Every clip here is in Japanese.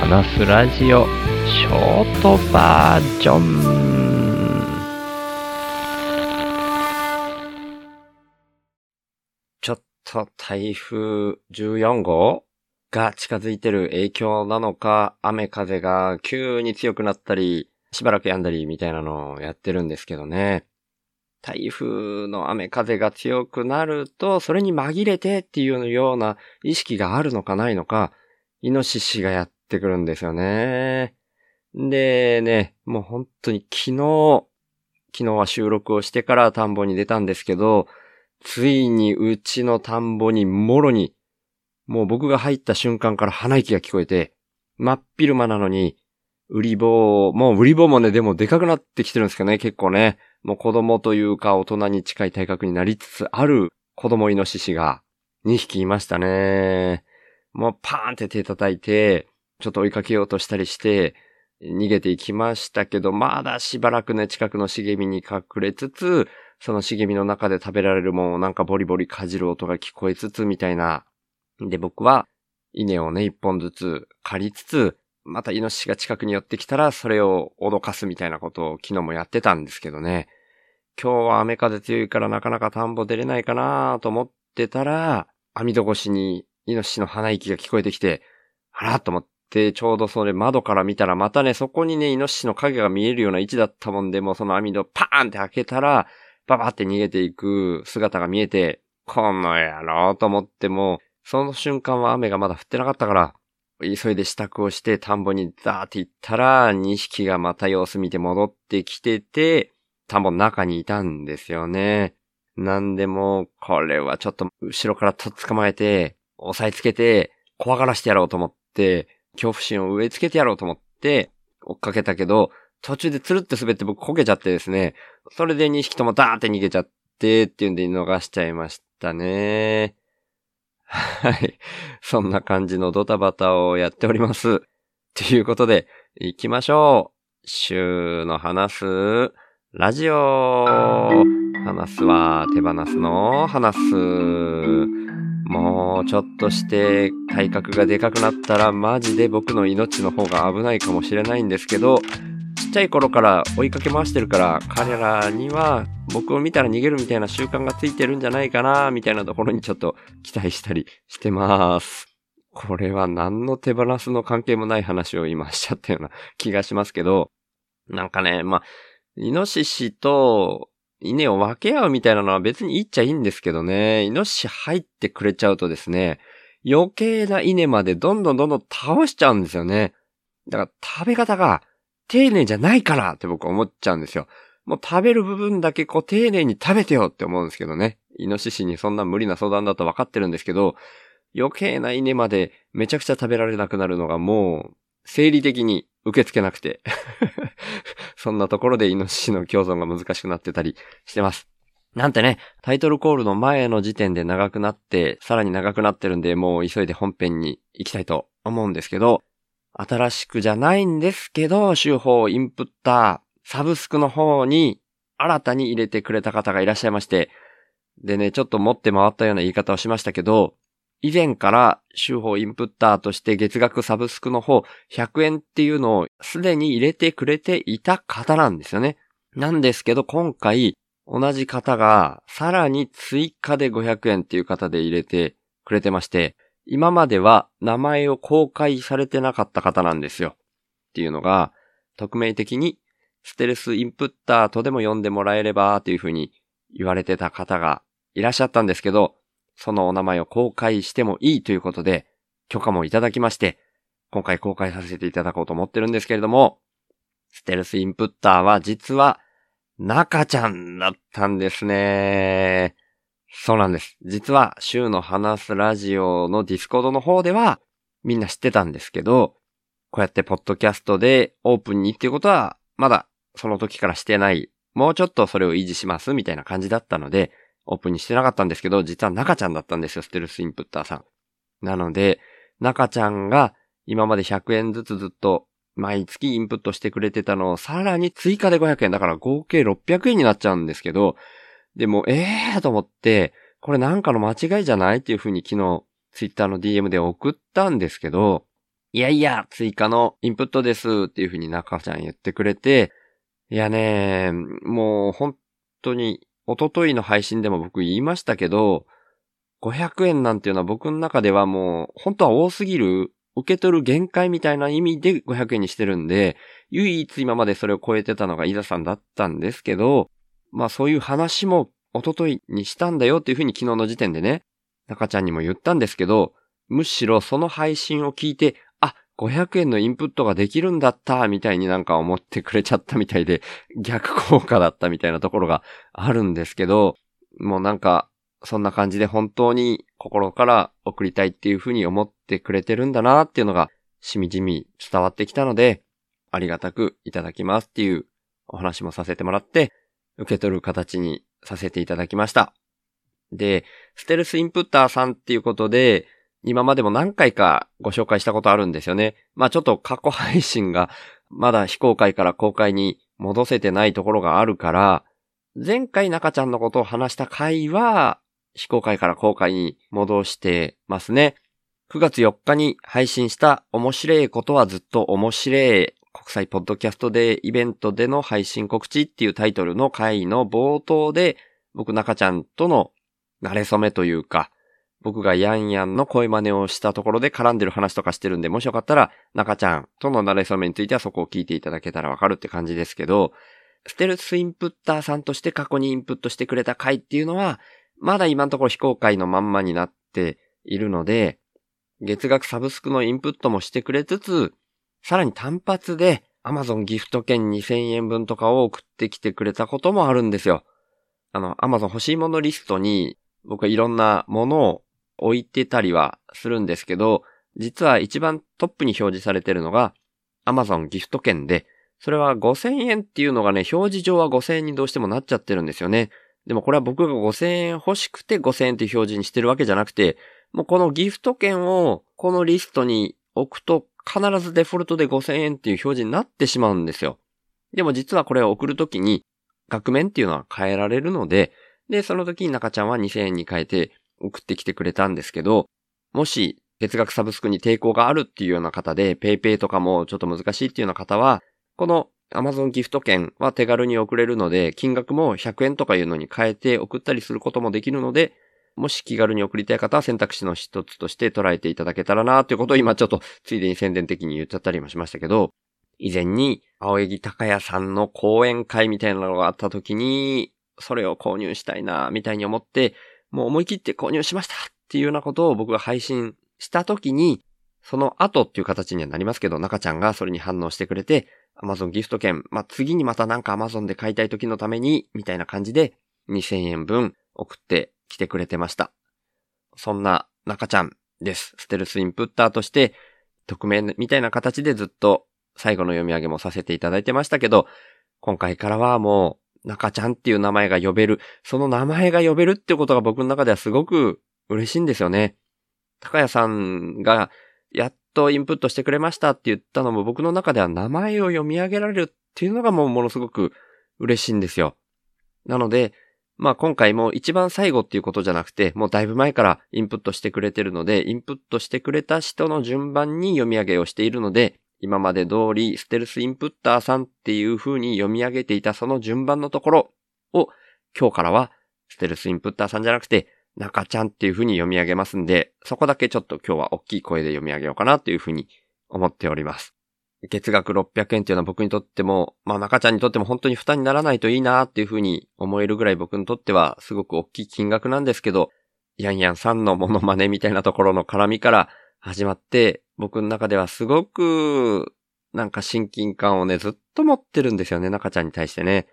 話すラジオショートバージョンちょっと台風14号が近づいてる影響なのか、雨風が急に強くなったり、しばらく止んだりみたいなのをやってるんですけどね。台風の雨風が強くなると、それに紛れてっていうような意識があるのかないのか、イノシシがやってくるんですよね。でね、もう本当に昨日、昨日は収録をしてから田んぼに出たんですけど、ついにうちの田んぼにもろに、もう僕が入った瞬間から鼻息が聞こえて、真っ昼間なのに、売り棒、もう売り棒もね、でもでかくなってきてるんですけどね、結構ね。もう子供というか大人に近い体格になりつつある子供イノシシが2匹いましたね。もうパーンって手叩いて、ちょっと追いかけようとしたりして、逃げていきましたけど、まだしばらくね、近くの茂みに隠れつつ、その茂みの中で食べられるもんをなんかボリボリかじる音が聞こえつつみたいな。で、僕は稲をね、一本ずつ借りつつ、またイノシシが近くに寄ってきたら、それを脅かすみたいなことを昨日もやってたんですけどね。今日は雨風強いからなかなか田んぼ出れないかなと思ってたら、網戸越しにイノシシの鼻息が聞こえてきて、あらと思って、ちょうどそれ窓から見たら、またね、そこにね、イノシシの影が見えるような位置だったもんで、もうその網戸パーンって開けたら、ババって逃げていく姿が見えて、この野郎と思っても、その瞬間は雨がまだ降ってなかったから、急いで支度をして田んぼにザーって行ったら、2匹がまた様子見て戻ってきてて、田んぼの中にいたんですよね。なんでも、これはちょっと後ろからとっ捕まえて、押さえつけて、怖がらしてやろうと思って、恐怖心を植え付けてやろうと思って、追っかけたけど、途中でつるって滑って僕こけちゃってですね、それで2匹ともダーって逃げちゃってっていうんで逃しちゃいましたね。はい。そんな感じのドタバタをやっております。ということで、行きましょう。週の話す、ラジオ。話すは手放すの話す。もうちょっとして体格がでかくなったらマジで僕の命の方が危ないかもしれないんですけど、ちっちゃい頃から追いかけ回してるから彼らには僕を見たら逃げるみたいな習慣がついてるんじゃないかなみたいなところにちょっと期待したりしてます。これは何の手放すの関係もない話を今しちゃったような気がしますけど、なんかね、まあ、イノシシと稲を分け合うみたいなのは別にいいっちゃいいんですけどね、イノシシ入ってくれちゃうとですね、余計な稲までどんどんどんどん倒しちゃうんですよね。だから食べ方が丁寧じゃないからって僕思っちゃうんですよ。もう食べる部分だけこう丁寧に食べてよって思うんですけどね。イノシシにそんな無理な相談だと分かってるんですけど、余計な稲までめちゃくちゃ食べられなくなるのがもう、生理的に受け付けなくて そんなところでイノシシの共存が難しくなってたりしてます。なんてね、タイトルコールの前の時点で長くなって、さらに長くなってるんで、もう急いで本編に行きたいと思うんですけど、新しくじゃないんですけど、手法インプッター、サブスクの方に新たに入れてくれた方がいらっしゃいまして、でね、ちょっと持って回ったような言い方をしましたけど、以前から手法インプッターとして月額サブスクの方100円っていうのをすでに入れてくれていた方なんですよね。なんですけど今回同じ方がさらに追加で500円っていう方で入れてくれてまして、今までは名前を公開されてなかった方なんですよ。っていうのが、匿名的にステルスインプッターとでも呼んでもらえればっていうふうに言われてた方がいらっしゃったんですけど、そのお名前を公開してもいいということで、許可もいただきまして、今回公開させていただこうと思ってるんですけれども、ステルスインプッターは実は、中ちゃんだったんですね。そうなんです。実は、週の話すラジオのディスコードの方では、みんな知ってたんですけど、こうやってポッドキャストでオープンにっていうことは、まだその時からしてない、もうちょっとそれを維持しますみたいな感じだったので、オープンにしてなかったんですけど、実は中ちゃんだったんですよ、ステルスインプッターさん。なので、中ちゃんが今まで100円ずつずっと毎月インプットしてくれてたのをさらに追加で500円だから合計600円になっちゃうんですけど、でも、ええーと思って、これなんかの間違いじゃないっていう風に昨日ツイッターの DM で送ったんですけど、いやいや、追加のインプットですっていう風に中ちゃん言ってくれて、いやね、もう本当に、おとといの配信でも僕言いましたけど、500円なんていうのは僕の中ではもう、本当は多すぎる、受け取る限界みたいな意味で500円にしてるんで、唯一今までそれを超えてたのが伊沢さんだったんですけど、まあそういう話もおとといにしたんだよっていうふうに昨日の時点でね、中ちゃんにも言ったんですけど、むしろその配信を聞いて、500円のインプットができるんだった、みたいになんか思ってくれちゃったみたいで、逆効果だったみたいなところがあるんですけど、もうなんか、そんな感じで本当に心から送りたいっていうふうに思ってくれてるんだなっていうのが、しみじみ伝わってきたので、ありがたくいただきますっていうお話もさせてもらって、受け取る形にさせていただきました。で、ステルスインプッターさんっていうことで、今までも何回かご紹介したことあるんですよね。まあちょっと過去配信がまだ非公開から公開に戻せてないところがあるから、前回中ちゃんのことを話した回は非公開から公開に戻してますね。9月4日に配信した面白いことはずっと面白い国際ポッドキャストでイベントでの配信告知っていうタイトルの回の冒頭で僕中ちゃんとの慣れ初めというか僕がヤンヤンの声真似をしたところで絡んでる話とかしてるんで、もしよかったら、中ちゃんとの慣れ初めについてはそこを聞いていただけたらわかるって感じですけど、ステルスインプッターさんとして過去にインプットしてくれた回っていうのは、まだ今のところ非公開のまんまになっているので、月額サブスクのインプットもしてくれつつ、さらに単発で Amazon ギフト券2000円分とかを送ってきてくれたこともあるんですよ。あの、Amazon 欲しいものリストに僕はいろんなものを置いてたりはするんですけど、実は一番トップに表示されてるのが Amazon ギフト券で、それは5000円っていうのがね、表示上は5000円にどうしてもなっちゃってるんですよね。でもこれは僕が5000円欲しくて5000円っていう表示にしてるわけじゃなくて、もうこのギフト券をこのリストに置くと必ずデフォルトで5000円っていう表示になってしまうんですよ。でも実はこれを送るときに額面っていうのは変えられるので、で、その時に中ちゃんは2000円に変えて送ってきてくれたんですけど、もし月額サブスクに抵抗があるっていうような方で、PayPay とかもちょっと難しいっていうような方は、この Amazon ギフト券は手軽に送れるので、金額も100円とかいうのに変えて送ったりすることもできるので、もし気軽に送りたい方は選択肢の一つとして捉えていただけたらなということを今ちょっとついでに宣伝的に言っちゃったりもしましたけど、以前に青柳高也さんの講演会みたいなのがあった時に、それを購入したいな、みたいに思って、もう思い切って購入しましたっていうようなことを僕が配信した時に、その後っていう形にはなりますけど、中ちゃんがそれに反応してくれて、Amazon ギフト券、まあ、次にまたなんか Amazon で買いたい時のために、みたいな感じで2000円分送ってきてくれてました。そんな中ちゃんです。ステルスインプッターとして、匿名みたいな形でずっと最後の読み上げもさせていただいてましたけど、今回からはもう中ちゃんっていう名前が呼べる、その名前が呼べるってことが僕の中ではすごく嬉しいんですよね。高谷さんがやっとインプットしてくれましたって言ったのも僕の中では名前を読み上げられるっていうのがもうものすごく嬉しいんですよ。なので、まあ今回も一番最後っていうことじゃなくて、もうだいぶ前からインプットしてくれてるので、インプットしてくれた人の順番に読み上げをしているので、今まで通りステルスインプッターさんっていう風に読み上げていたその順番のところを、今日からはステルスインプッターさんじゃなくて、中ちゃんっていう風に読み上げますんで、そこだけちょっと今日は大きい声で読み上げようかなっていう風に思っております。月額600円っていうのは僕にとっても、まあ中ちゃんにとっても本当に負担にならないといいなっていう風に思えるぐらい僕にとってはすごく大きい金額なんですけど、ヤンヤンさんのモノマネみたいなところの絡みから始まって、僕の中ではすごくなんか親近感をね、ずっと持ってるんですよね、中ちゃんに対してね。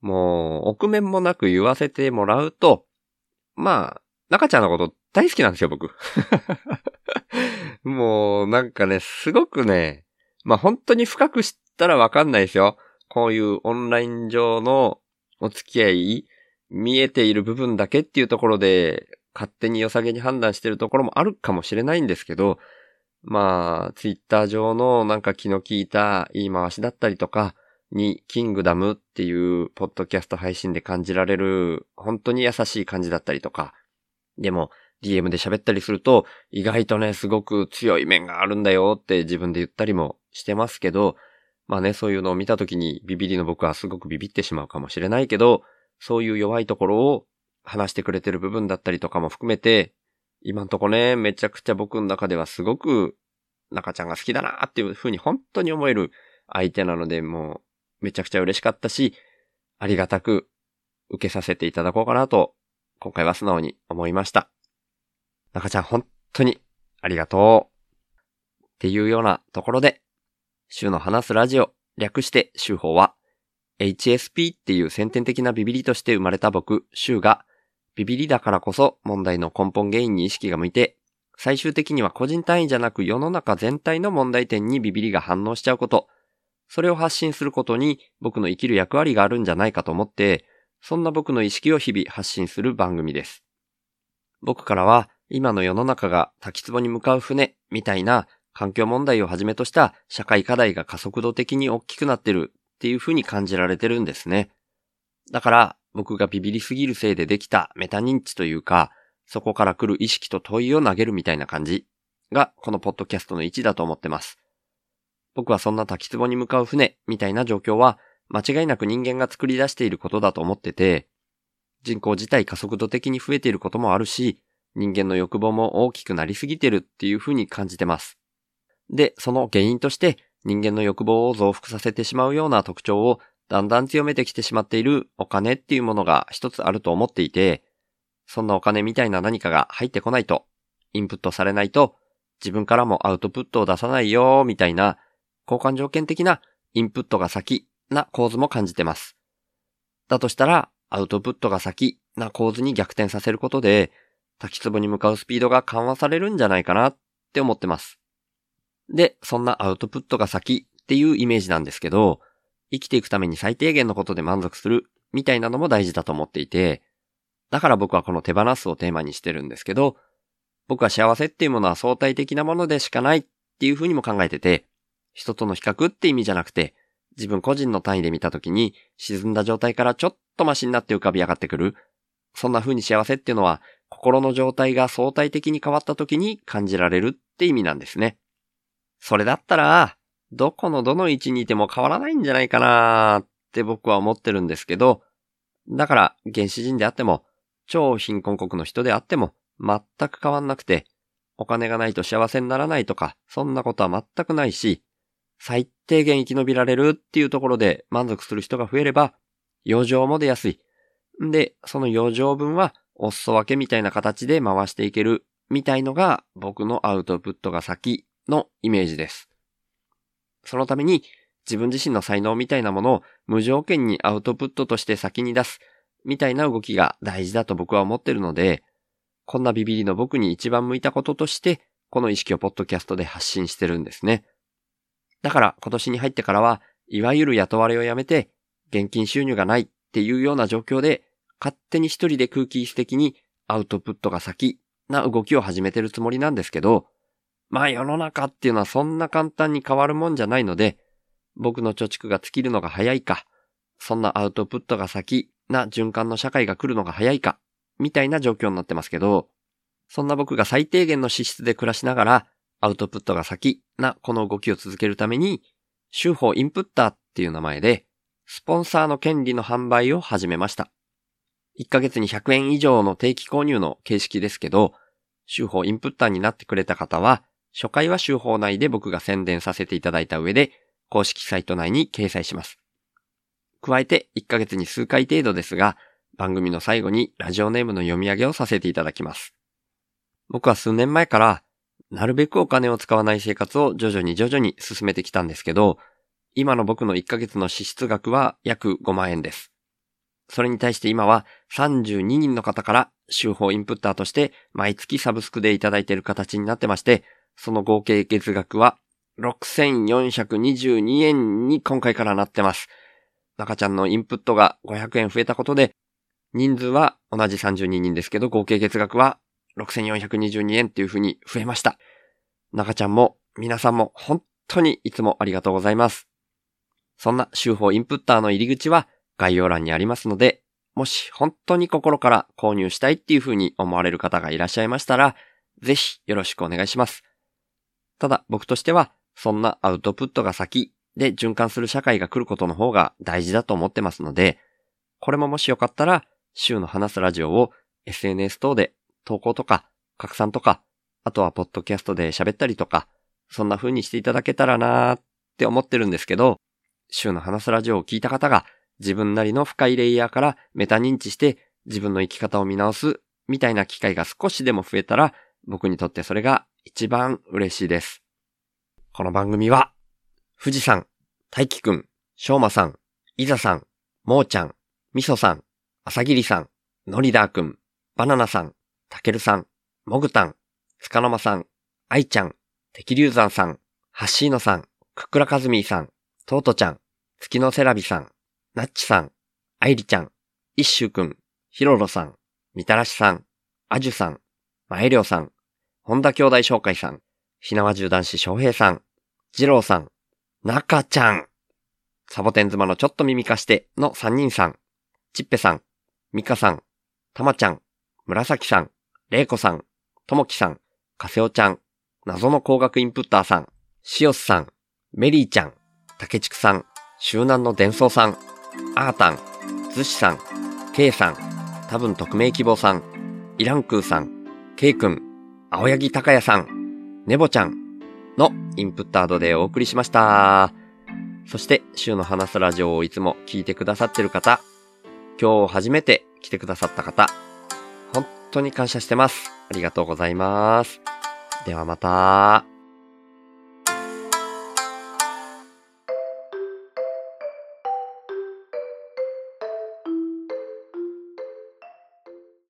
もう、臆面もなく言わせてもらうと、まあ、中ちゃんのこと大好きなんですよ、僕。もう、なんかね、すごくね、まあ本当に深く知ったらわかんないですよ。こういうオンライン上のお付き合い、見えている部分だけっていうところで、勝手に良さげに判断してるところもあるかもしれないんですけど、まあ、ツイッター上のなんか気の利いた言い回しだったりとか、に、キングダムっていうポッドキャスト配信で感じられる、本当に優しい感じだったりとか、でも、DM で喋ったりすると、意外とね、すごく強い面があるんだよって自分で言ったりもしてますけど、まあね、そういうのを見た時にビビりの僕はすごくビビってしまうかもしれないけど、そういう弱いところを話してくれてる部分だったりとかも含めて、今んとこね、めちゃくちゃ僕の中ではすごく中ちゃんが好きだなっていう風に本当に思える相手なので、もうめちゃくちゃ嬉しかったし、ありがたく受けさせていただこうかなと、今回は素直に思いました。中ちゃん本当にありがとう。っていうようなところで、週の話すラジオ、略して週報は、HSP っていう先天的なビビリとして生まれた僕、週が、ビビリだからこそ問題の根本原因に意識が向いて、最終的には個人単位じゃなく世の中全体の問題点にビビリが反応しちゃうこと、それを発信することに僕の生きる役割があるんじゃないかと思って、そんな僕の意識を日々発信する番組です。僕からは今の世の中が滝壺に向かう船みたいな環境問題をはじめとした社会課題が加速度的に大きくなってるっていう風に感じられてるんですね。だから僕がビビりすぎるせいでできたメタ認知というか、そこから来る意識と問いを投げるみたいな感じがこのポッドキャストの位置だと思ってます。僕はそんな滝壺に向かう船みたいな状況は間違いなく人間が作り出していることだと思ってて、人口自体加速度的に増えていることもあるし、人間の欲望も大きくなりすぎてるっていう風に感じてます。で、その原因として人間の欲望を増幅させてしまうような特徴をだんだん強めてきてしまっているお金っていうものが一つあると思っていて、そんなお金みたいな何かが入ってこないと、インプットされないと、自分からもアウトプットを出さないよ、みたいな、交換条件的なインプットが先な構図も感じてます。だとしたら、アウトプットが先な構図に逆転させることで、滝壺に向かうスピードが緩和されるんじゃないかなって思ってます。で、そんなアウトプットが先っていうイメージなんですけど、生きていくために最低限のことで満足するみたいなのも大事だと思っていて、だから僕はこの手放すをテーマにしてるんですけど、僕は幸せっていうものは相対的なものでしかないっていうふうにも考えてて、人との比較って意味じゃなくて、自分個人の単位で見たときに沈んだ状態からちょっとマシになって浮かび上がってくる。そんな風に幸せっていうのは心の状態が相対的に変わった時に感じられるって意味なんですね。それだったら、どこのどの位置にいても変わらないんじゃないかなって僕は思ってるんですけど、だから原始人であっても、超貧困国の人であっても全く変わんなくて、お金がないと幸せにならないとか、そんなことは全くないし、最低限生き延びられるっていうところで満足する人が増えれば、余剰も出やすい。んで、その余剰分はお裾分けみたいな形で回していけるみたいのが僕のアウトプットが先のイメージです。そのために自分自身の才能みたいなものを無条件にアウトプットとして先に出すみたいな動きが大事だと僕は思ってるので、こんなビビリの僕に一番向いたこととして、この意識をポッドキャストで発信してるんですね。だから今年に入ってからは、いわゆる雇われをやめて、現金収入がないっていうような状況で、勝手に一人で空気質的にアウトプットが先な動きを始めてるつもりなんですけど、まあ世の中っていうのはそんな簡単に変わるもんじゃないので、僕の貯蓄が尽きるのが早いか、そんなアウトプットが先な循環の社会が来るのが早いか、みたいな状況になってますけど、そんな僕が最低限の資質で暮らしながら、アウトプットが先なこの動きを続けるために、週報インプッターっていう名前で、スポンサーの権利の販売を始めました。1ヶ月に100円以上の定期購入の形式ですけど、週報インプッターになってくれた方は、初回は週報内で僕が宣伝させていただいた上で、公式サイト内に掲載します。加えて、1ヶ月に数回程度ですが、番組の最後にラジオネームの読み上げをさせていただきます。僕は数年前から、なるべくお金を使わない生活を徐々に徐々に進めてきたんですけど、今の僕の1ヶ月の支出額は約5万円です。それに対して今は32人の方から週報インプッターとして毎月サブスクでいただいている形になってまして、その合計月額は6422円に今回からなってます。中ちゃんのインプットが500円増えたことで、人数は同じ32人ですけど、合計月額は6422円っていう風に増えました。中ちゃんも皆さんも本当にいつもありがとうございます。そんな週報インプッターの入り口は概要欄にありますので、もし本当に心から購入したいっていう風に思われる方がいらっしゃいましたら、ぜひよろしくお願いします。ただ僕としては、そんなアウトプットが先で循環する社会が来ることの方が大事だと思ってますので、これももしよかったら、週の話すラジオを SNS 等で投稿とか拡散とか、あとはポッドキャストで喋ったりとか、そんな風にしていただけたらなーって思ってるんですけど、週の話すラジオを聞いた方が自分なりの深いレイヤーからメタ認知して自分の生き方を見直すみたいな機会が少しでも増えたら僕にとってそれが一番嬉しいです。この番組は富士山、大輝くん、しょうまさん、いざさん、もーちゃん、みそさん、あさぎりさん、のりだーくん、バナナさん、たけるさん、もぐたん、つかのまさん、あいちゃん、てきりゅうざんさん、はっしーのさん、くっくらかずみーさん、とうとちゃん、月のセラビさん、なっちさん、あいりちゃん、いっしゅうくん、ひろろさん、みたらしさん、あじゅさん、まえりょうさん、本田兄弟紹介さん、ひなわじゅう男子翔平さん、じろうさん、なかちゃん、サボテン妻のちょっと耳貸しての3人さん、ちっぺさん、みかさん、たまちゃん、紫さん、れいこさん、ともきさん、かせおちゃん、謎の工学インプッターさん、しおすさん、メリーちゃん、たけちくさん、周南の伝送さん、アータン、ズシさん、ケイさん、多分匿名希望さん、イランクーさん、ケイくん、青柳高也さん、ねぼちゃんのインプットアドでお送りしました。そして、週の話すラジオをいつも聞いてくださってる方、今日初めて来てくださった方、本当に感謝してます。ありがとうございます。ではまた。